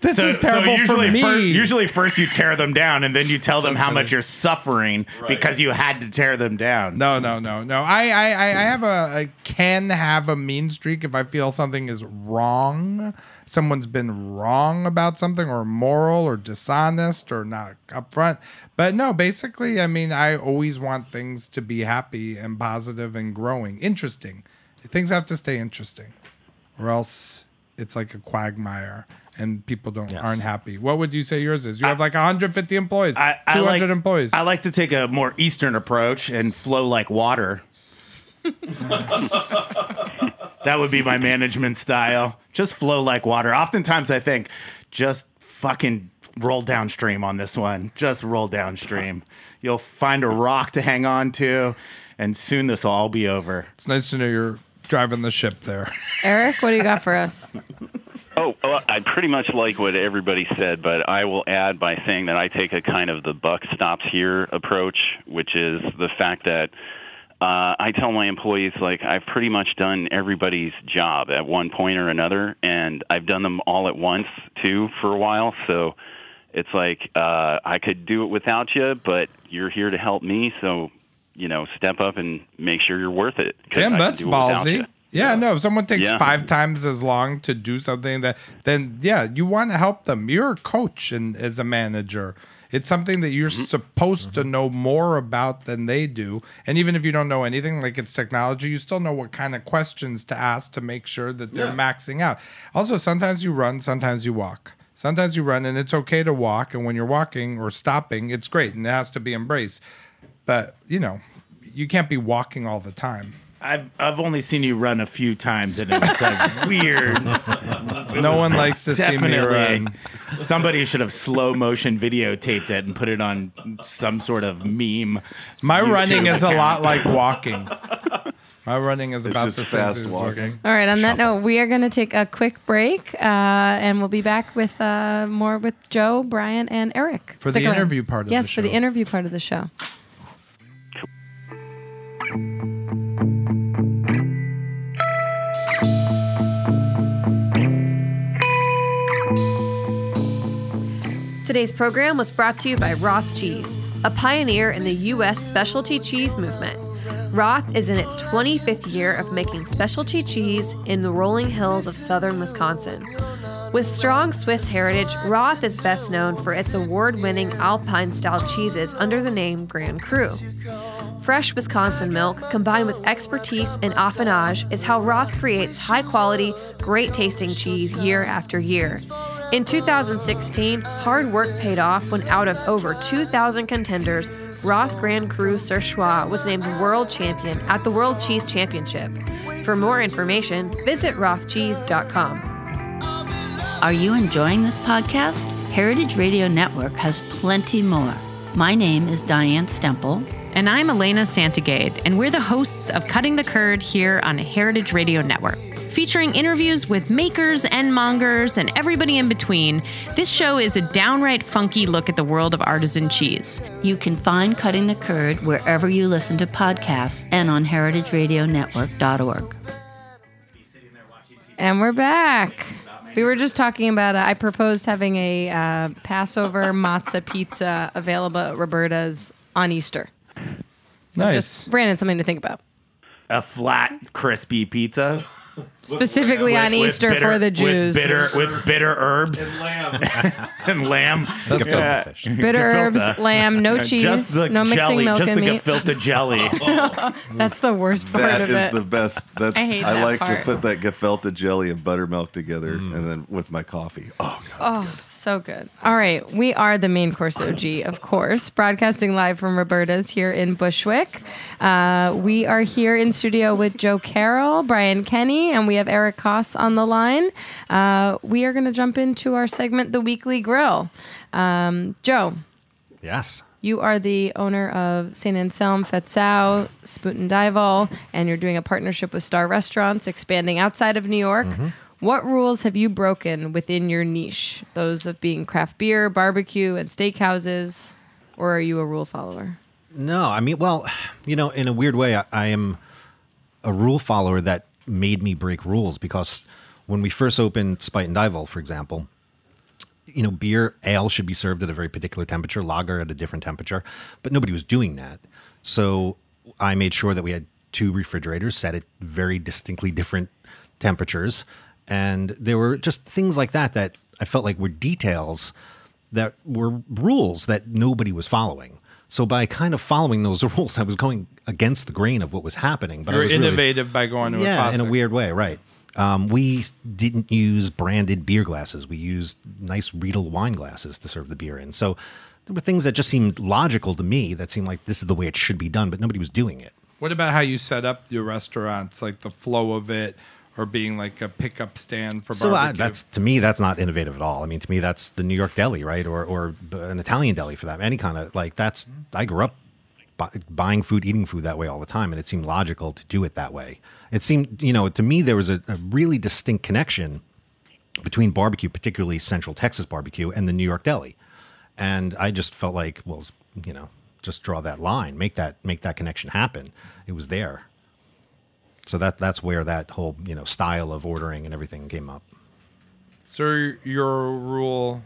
This is terrible usually, for me. fir- usually first you tear them down and then you tell them how much you're suffering because you had to tear them down. No, no, no, no. I, I, I I have a, I can have a mean streak if I feel something is wrong. Someone's been wrong about something, or moral or dishonest, or not upfront. But no, basically, I mean, I always want things to be happy and positive and growing, interesting. Things have to stay interesting, or else it's like a quagmire and people don't Yes. aren't happy. What would you say yours is? You have like 150 employees, I, 200 I like, employees. I like to take a more Eastern approach and flow like water. that would be my management style. Just flow like water. Oftentimes I think just fucking roll downstream on this one. Just roll downstream. You'll find a rock to hang on to, and soon this will all be over. it's nice to know you're driving the ship there. Eric, what do you got for us? Oh, well, I pretty much like what everybody said, but I will add by saying that I take a kind of the buck stops here approach, which is the fact that uh, I tell my employees like I've pretty much done everybody's job at one point or another, and I've done them all at once too for a while. So it's like uh, I could do it without you, but you're here to help me, so you know, step up and make sure you're worth it. Damn, that's ballsy. Yeah, no. If someone takes Yeah. five times as long to do something that, then yeah, you want to help them. You're a coach and as a manager, it's something that you're mm-hmm. supposed to mm-hmm. know more about than they do. And even if you don't know anything, like it's technology, you still know what kind of questions to ask to make sure that they're maxing out. Also, sometimes you run, sometimes you walk. Sometimes you run, and it's okay to walk. And when you're walking or stopping, it's great, and it has to be embraced. But you know, you can't be walking all the time. I've I've only seen you run a few times, and it was like weird. No one likes to see me Definitely, run. somebody should have slow motion videotaped it and put it on some sort of meme. My YouTube running is a lot like walking. My running is about just the same fast as walking. walking. All right. On that note, we are going to take a quick break, uh, and we'll be back with uh, more with Joe, Brian, and Eric For the around. interview part of yes, the for the interview part of the show. Today's program was brought to you by Roth Cheese, a pioneer in the U.S. specialty cheese movement. Roth is in its 25th year of making specialty cheese in the rolling hills of southern Wisconsin. With strong Swiss heritage, Roth is best known for its award winning Alpine style cheeses under the name Grand Cru. Fresh Wisconsin milk combined with expertise in affinage is how Roth creates high quality, great tasting cheese year after year. In 2016, hard work paid off when out of over 2,000 contenders, Roth Grand Cru Surchoix was named world champion at the World Cheese Championship. For more information, visit rothcheese.com. Are you enjoying this podcast? Heritage Radio Network has plenty more. My name is Diane Stemple. And I'm Elena Santogade, and we're the hosts of Cutting the Curd here on Heritage Radio Network. Featuring interviews with makers and mongers and everybody in between, this show is a downright funky look at the world of artisan cheese. You can find Cutting the Curd wherever you listen to podcasts and on heritageradionetwork.org. And we're back. We were just talking about. Uh, I proposed having a uh, Passover matzah pizza available at Roberta's on Easter. Nice. Just Brandon, something to think about. A flat, crispy pizza. Specifically on With- with Easter bitter- for the Jews. With bitter, with bitter herbs. and lamb. That's Yeah. fish. Bitter herbs, lamb, no cheese, Just the no mixing jelly, milk just and the meat. gefilte jelly. That's the worst part That of is it. the best. That's I I, hate that like part. to put that gefilte jelly and buttermilk together, mm. and then with my coffee. Oh god, Oh, so good. All right. We are the main course OG, of course, broadcasting live from Roberta's here in Bushwick. Uh, we are here in studio with Joe Carroll, Brian Kenny, and we have Eric Kos on the line. Uh, we are going to jump into our segment, The Weekly Grill. Um, Joe, Yes. you are the owner of St. Anselm, Fette Sau, Spoot and Dival, and you're doing a partnership with Starr Restaurants, expanding outside of New York. What rules have you broken within your niche? Those of being craft beer, barbecue, and steakhouses, or are you a rule follower? No, I mean, well, you know, in a weird way, I, I am a rule follower that made me break rules because when we first opened Spuyten Duyvil, for example, you know, beer, ale should be served at a very particular temperature, lager at a different temperature, but nobody was doing that. So I made sure that we had two refrigerators set at very distinctly different temperatures. And there were just things like that that I felt like were details that were rules that nobody was following. So by kind of following those rules, I was going against the grain of what was happening. But I You're was really- innovative by going to a yeah, in a weird way, right? Um, we didn't use branded beer glasses. We used nice Riedel wine glasses to serve the beer in. So there were things that just seemed logical to me that seemed like this is the way it should be done, but nobody was doing it. What about how you set up your restaurants, like the flow of it, or being like a pickup stand for uh, barbecue. So I, that's to me, that's not innovative at all. I mean, to me, that's the New York deli, right, or or an Italian deli for that. Any kind of like that's. I grew up bu- buying food, eating food that way all the time, and it seemed logical to do it that way. It seemed, you know, to me there was a, a really distinct connection between barbecue, particularly Central Texas barbecue, and the New York deli, and I just felt like, well, you know, just draw that line, make that make that connection happen. It was there. So that that's where that whole you know style of ordering and everything came up. so you're a rule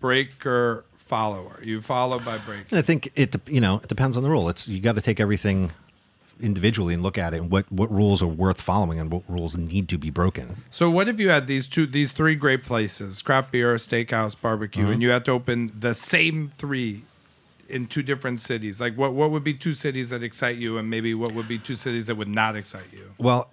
breaker follower. You follow by break. I think it you know it depends on the rule. It's you got to take everything individually and look at it and what what rules are worth following and what rules need to be broken. So what if you had these two, these three great places, craft beer, steakhouse, barbecue, Mhm. and you had to open the same three in two different cities? Like, what what would be two cities that excite you, and maybe what would be two cities that would not excite you? Well,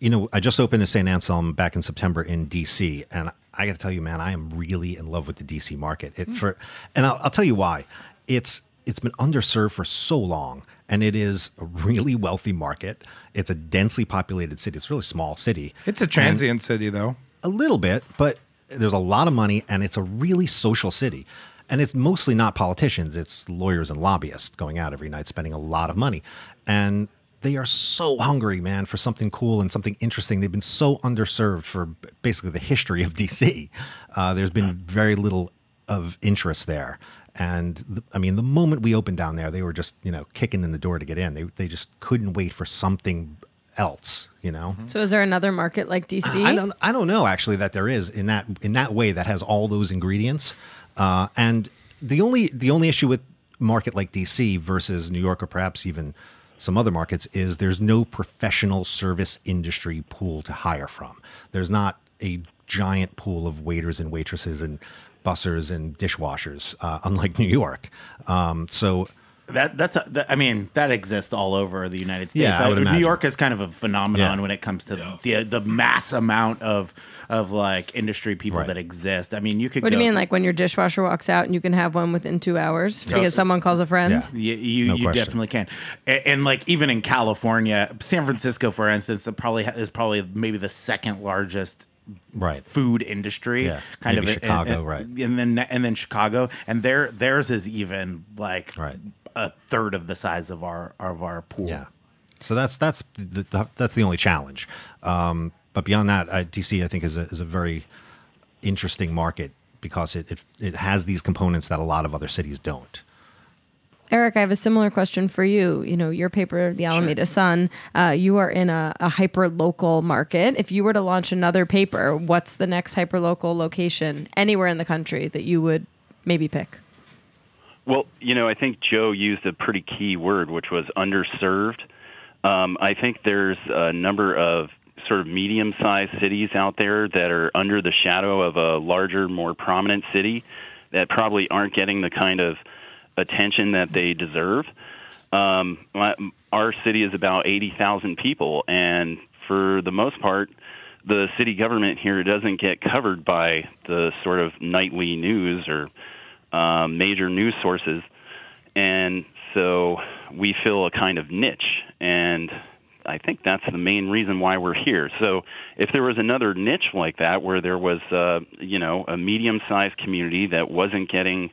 you know, I just opened a St. Anselm back in September in DC, and I got to tell you, man, I am really in love with the DC market. It hmm. for, and I'll, I'll tell you why. It's it's been underserved for so long, and it is a really wealthy market. It's a densely populated city. It's a really small city. It's a transient city, though. A little bit, but there's a lot of money, and it's a really social city. And it's mostly not politicians; it's lawyers and lobbyists going out every night, spending a lot of money, and they are so hungry, man, for something cool and something interesting. They've been so underserved for basically the history of DC. Uh, there's been very little of interest there. And the, I mean, the moment we opened down there, they were just, you know, kicking in the door to get in. They, they just couldn't wait for something else, you know? So is there another market like DC? I don't. I don't know actually that there is in that in that way that has all those ingredients. Uh, and the only the only issue with market like DC versus New York or perhaps even some other markets is there's no professional service industry pool to hire from. There's not a giant pool of waiters and waitresses and bussers and dishwashers, uh, unlike New York. Um, so That that's a, that, I mean that exists all over the United States. Yeah, I would New imagine. York is kind of a phenomenon Yeah. when it comes to the the mass amount of of like industry people Right. that exist. I mean, you could. What do you mean, like when your dishwasher walks out and you can have one within two hours because Yes. someone calls a friend? You, you, No you definitely can, and, and like even in California, San Francisco, for instance, it probably is probably maybe the second largest right food industry, Yeah, kind maybe of and- Chicago, and, right. and then and then Chicago, and their theirs is even like Right. A third of the size of our of our pool. Yeah. So that's that's the, the, that's the only challenge. Um, but beyond that, I, DC I think is a, is a very interesting market because it, it it has these components that a lot of other cities don't. Eric, I have a similar question for you. You know, your paper, The Alameda Sun, uh, you are in a, a hyper local market. If you were to launch another paper, what's the next hyper local location anywhere in the country that you would maybe pick? Well, you know, I think Joe used a pretty key word, which was underserved. Um, I think there's a number of sort of medium sized cities out there that are under the shadow of a larger, more prominent city that probably aren't getting the kind of attention that they deserve. Um, my- our city is about 80,000 people, and for the most part, the city government here doesn't get covered by the sort of nightly news or um, major news sources. And so we fill a kind of niche. And I think that's the main reason why we're here. So if there was another niche like that where there was, uh, you know, a medium sized community that wasn't getting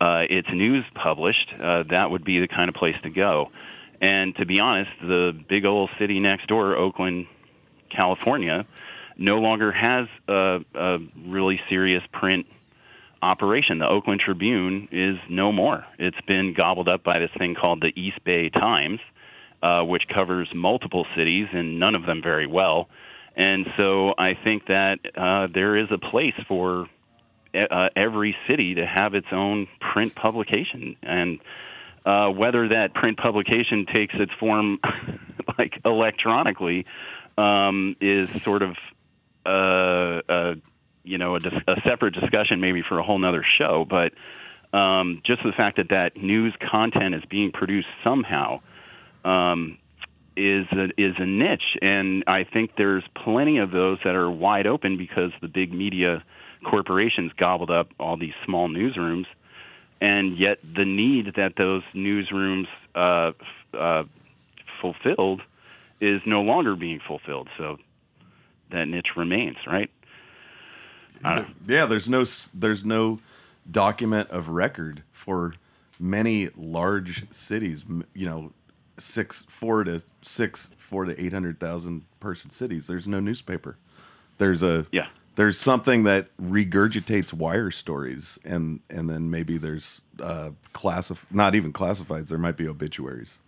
uh, its news published, uh, that would be the kind of place to go. And to be honest, the big old city next door, Oakland, California, no longer has a, a really serious print operation. The Oakland Tribune is no more. It's been gobbled up by this thing called the East Bay Times, uh, which covers multiple cities and none of them very well. And so I think that uh, there is a place for uh, every city to have its own print publication. And uh, whether that print publication takes its form like electronically um, is sort of uh, uh, you know a, dis- a separate discussion maybe for a whole nother show but um, just the fact that that news content is being produced somehow um, is a, is a niche and I think there's plenty of those that are wide open because the big media corporations gobbled up all these small newsrooms and yet the need that those newsrooms uh, uh, fulfilled is no longer being fulfilled. So that niche remains, right? Yeah, there's no there's no document of record for many large cities. You know, six, four to six, four to eight hundred thousand person cities. There's no newspaper. There's a yeah. There's something that regurgitates wire stories, and and then maybe there's uh, classif- not even classifieds. There might be obituaries.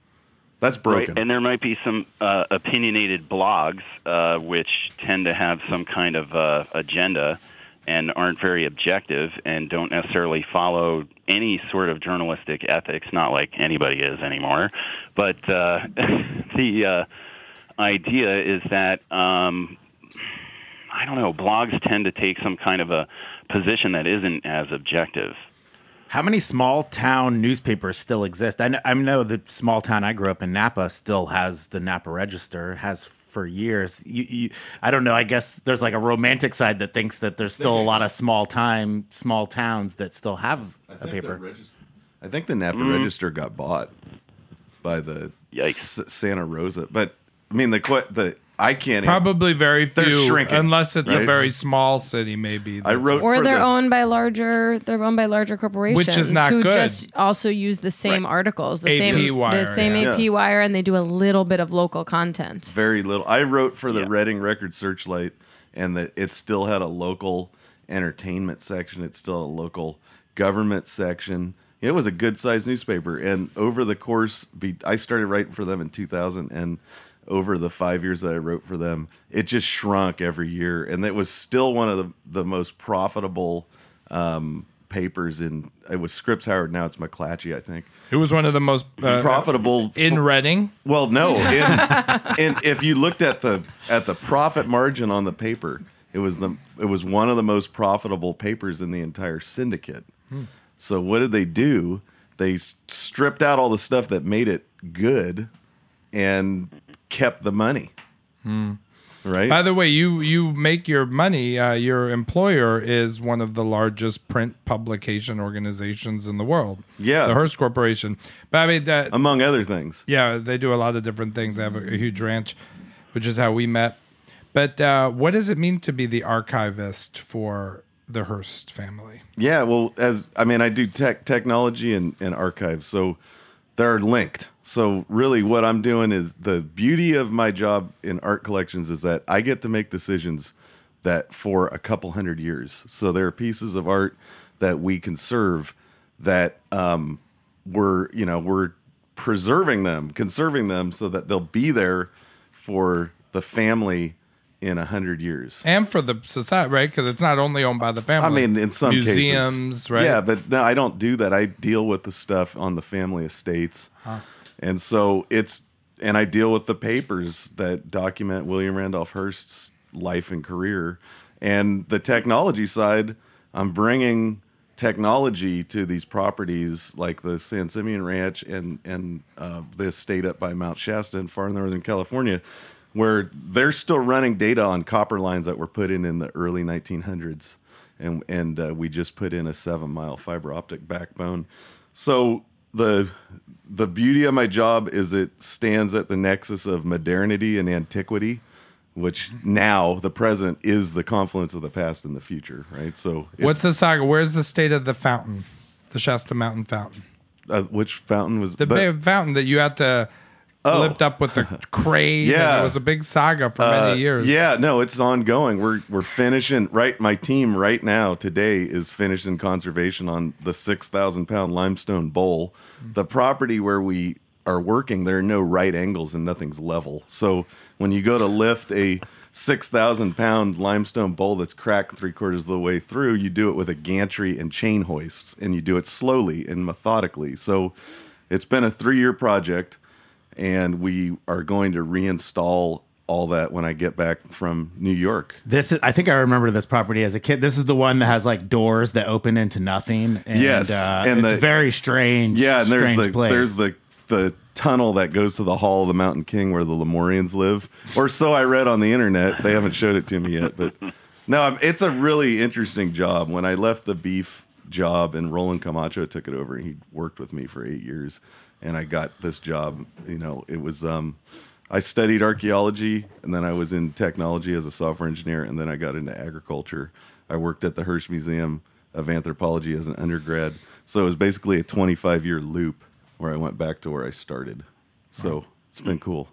That's broken. Right, and there might be some uh, opinionated blogs uh, which tend to have some kind of uh, agenda, and aren't very objective and don't necessarily follow any sort of journalistic ethics. Not like anybody is anymore, but uh, the uh, idea is that um, I don't know. Blogs tend to take some kind of a position that isn't as objective. How many small town newspapers still exist? I know, I know the small town I grew up in, Napa, still has the Napa Register, has for years. You, you, I don't know. I guess there's like a romantic side that thinks that there's still a lot of small time, small towns that still have a paper. I think the Napa Mhm. Register got bought by the S- Santa Rosa, but I mean the the I can't Probably very few, They're shrinking, unless it's a very small city. Maybe I wrote or for they're the, owned by larger they're owned by larger corporations which is not who good. just also use the same articles the AP same wire, the same yeah. AP Yeah. wire and they do a little bit of local content very little. I wrote for the Redding Record Searchlight, and that it still had a local entertainment section. It's still a local government section. It was a good sized newspaper, and over the course, be, I started writing for them in 2000, and over the five years that I wrote for them, it just shrunk every year, and it was still one of the the most profitable um, papers in. It was Scripps Howard. Now it's McClatchy, I think It was one of the most uh, profitable in Redding. well, no. And, and if you looked at the at the profit margin on the paper, it was the it was one of the most profitable papers in the entire syndicate. Hmm. So what did they do? They stripped out all the stuff that made it good, and kept the money. Right. By the way, you you make your money. Uh, your employer is one of the largest print publication organizations in the world. Yeah. the Hearst Corporation. But I mean, that, Among other things. yeah, they do a lot of different things. They have a, a huge ranch, which is how we met. But uh, what does it mean to be the archivist for the Hearst family? Yeah, well, as I mean, I do tech technology and, and archives, so they're linked. So really, what I'm doing is the beauty of my job in art collections is that I get to make decisions that for a couple hundred years. So there are pieces of art that we conserve that um, we're you know we're preserving them, conserving them, so that they'll be there for the family in a hundred years. And for the society, right? Because it's not only owned by the family. I mean, in some museums, cases, right? Yeah, but no, I don't do that. I deal with the stuff on the family estates, and so it's and I deal with the papers that document William Randolph Hearst's life and career, and the technology side. I'm bringing technology to these properties like the San Simeon Ranch and and uh, the estate up by Mount Shasta in far northern California, where they're still running data on copper lines that were put in in the early 1900s, and and uh, we just put in a seven mile fiber optic backbone. So the the beauty of my job is it stands at the nexus of modernity and antiquity which now the present is the confluence of the past and the future, right? So, it's- What's the saga? Where's the state of the fountain? The Shasta Mountain fountain. uh, which fountain was The big fountain that you had to Oh. lift up with the crane. and Yeah. it was a big saga for Uh, many years. Yeah, no, it's ongoing. We're we're finishing right. My team right now today is finishing conservation on the six thousand pound limestone bowl. The property where we are working, there are no right angles and nothing's level. So when you go to lift a six thousand pound limestone bowl that's cracked three quarters of the way through, you do it with a gantry and chain hoists, and you do it slowly and methodically. So it's been a three year project and we are going to reinstall all that when I get back from New York. This is, I think I remember this property as a kid. This is the one that has like doors that open into nothing. And, yes, uh, and it's the very strange. Yeah, and there's the place. there's the the tunnel that goes to the Hall of the Mountain King where the Lemurians live, or so I read on the internet. They haven't showed it to me yet, but no, it's a really interesting job. When I left the beef job and Roland Camacho took it over, and he worked with me for eight years, and I got this job. You know, it was. um I studied archaeology, and then I was in technology as a software engineer, and then I got into agriculture. I worked at the Hearst Museum of Anthropology as an undergrad. So it was basically a 25 year loop where I went back to where I started. So it's been cool.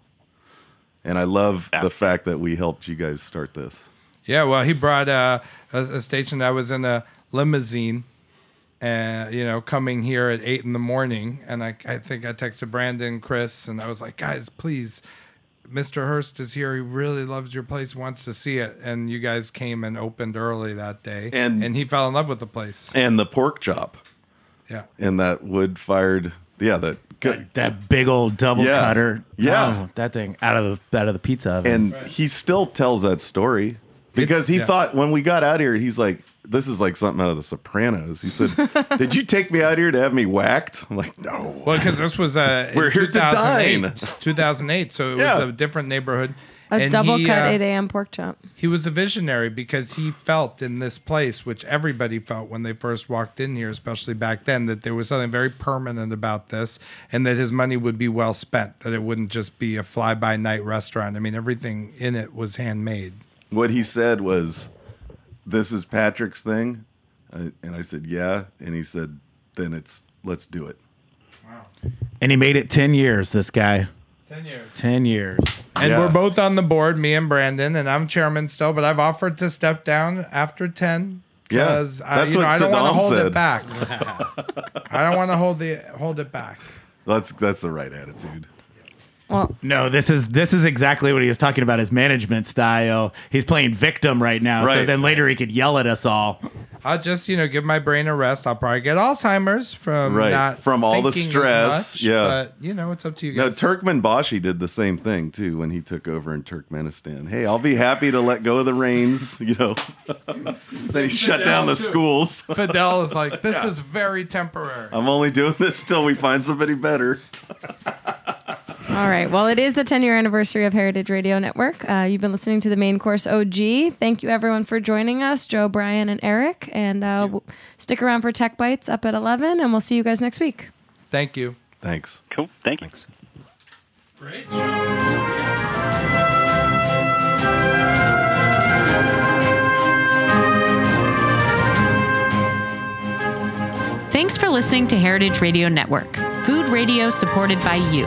And I love the fact that we helped you guys start this. Yeah, well, he brought uh, a, a station that was in a limousine, and you know, coming here at eight in the morning. And I, I think I texted Brandon, Chris, and I was like, guys, please Mr. Hearst is here. He really loves your place, wants to see it. And you guys came and opened early that day. And- and he fell in love with the place. And the pork chop Yeah. and that wood fired. Yeah, that good. That big old double Yeah. cutter. Yeah. Oh, that thing out of the out of the pizza oven. And he still tells that story because he yeah. thought when we got out here, he's like, "This is like something out of The Sopranos." He said, "Did you take me out here to have me whacked?" I'm like, "No." Well, because this was uh, We're here to 2008, dine. 2008, so it Yeah. was a different neighborhood. A And double he, cut uh, 8 a.m. pork chop. He was a visionary because he felt in this place, which everybody felt when they first walked in here, especially back then, that there was something very permanent about this and that his money would be well spent, that it wouldn't just be a fly by night restaurant. I mean, everything in it was handmade. What he said was, "This is Patrick's thing," uh, and I said, "Yeah," and he said, "Then it's let's do it." Wow. And he made it ten years. This guy, 10 years. ten years. And Yeah. we're both on the board, me and Brandon, and I'm chairman still, but I've offered to step down after 10 Yeah, because I, that's you know, what I don't want to hold said. it back. I don't want to hold the hold it back. That's that's the right attitude. Well, No, this is this is exactly what he was talking about. His management style. He's playing victim right now. So Right. then later he could yell at us all. I'll just, you know, give my brain a rest. I'll probably get Alzheimer's from Right, not from all the thinking stress, much, yeah. but you know, it's up to you No, guys. Turkmenbashi did the same thing too when he took over in Turkmenistan. Hey, I'll be happy to let go of the reins, you know. then he shut down the schools. Fidel is like, this is very temporary. I'm only doing this till we find somebody better. All right. Well, it is the 10 year anniversary of Heritage Radio Network. Uh, you've been listening to the main course OG. Thank you, everyone, for joining us, Joe, Brian, and Eric. And uh, we'll stick around for Tech Bites up at 11, and we'll see you guys next week. Thank you. Thanks. Cool. Thank you. Thanks. Thanks for listening to Heritage Radio Network, food radio supported by you.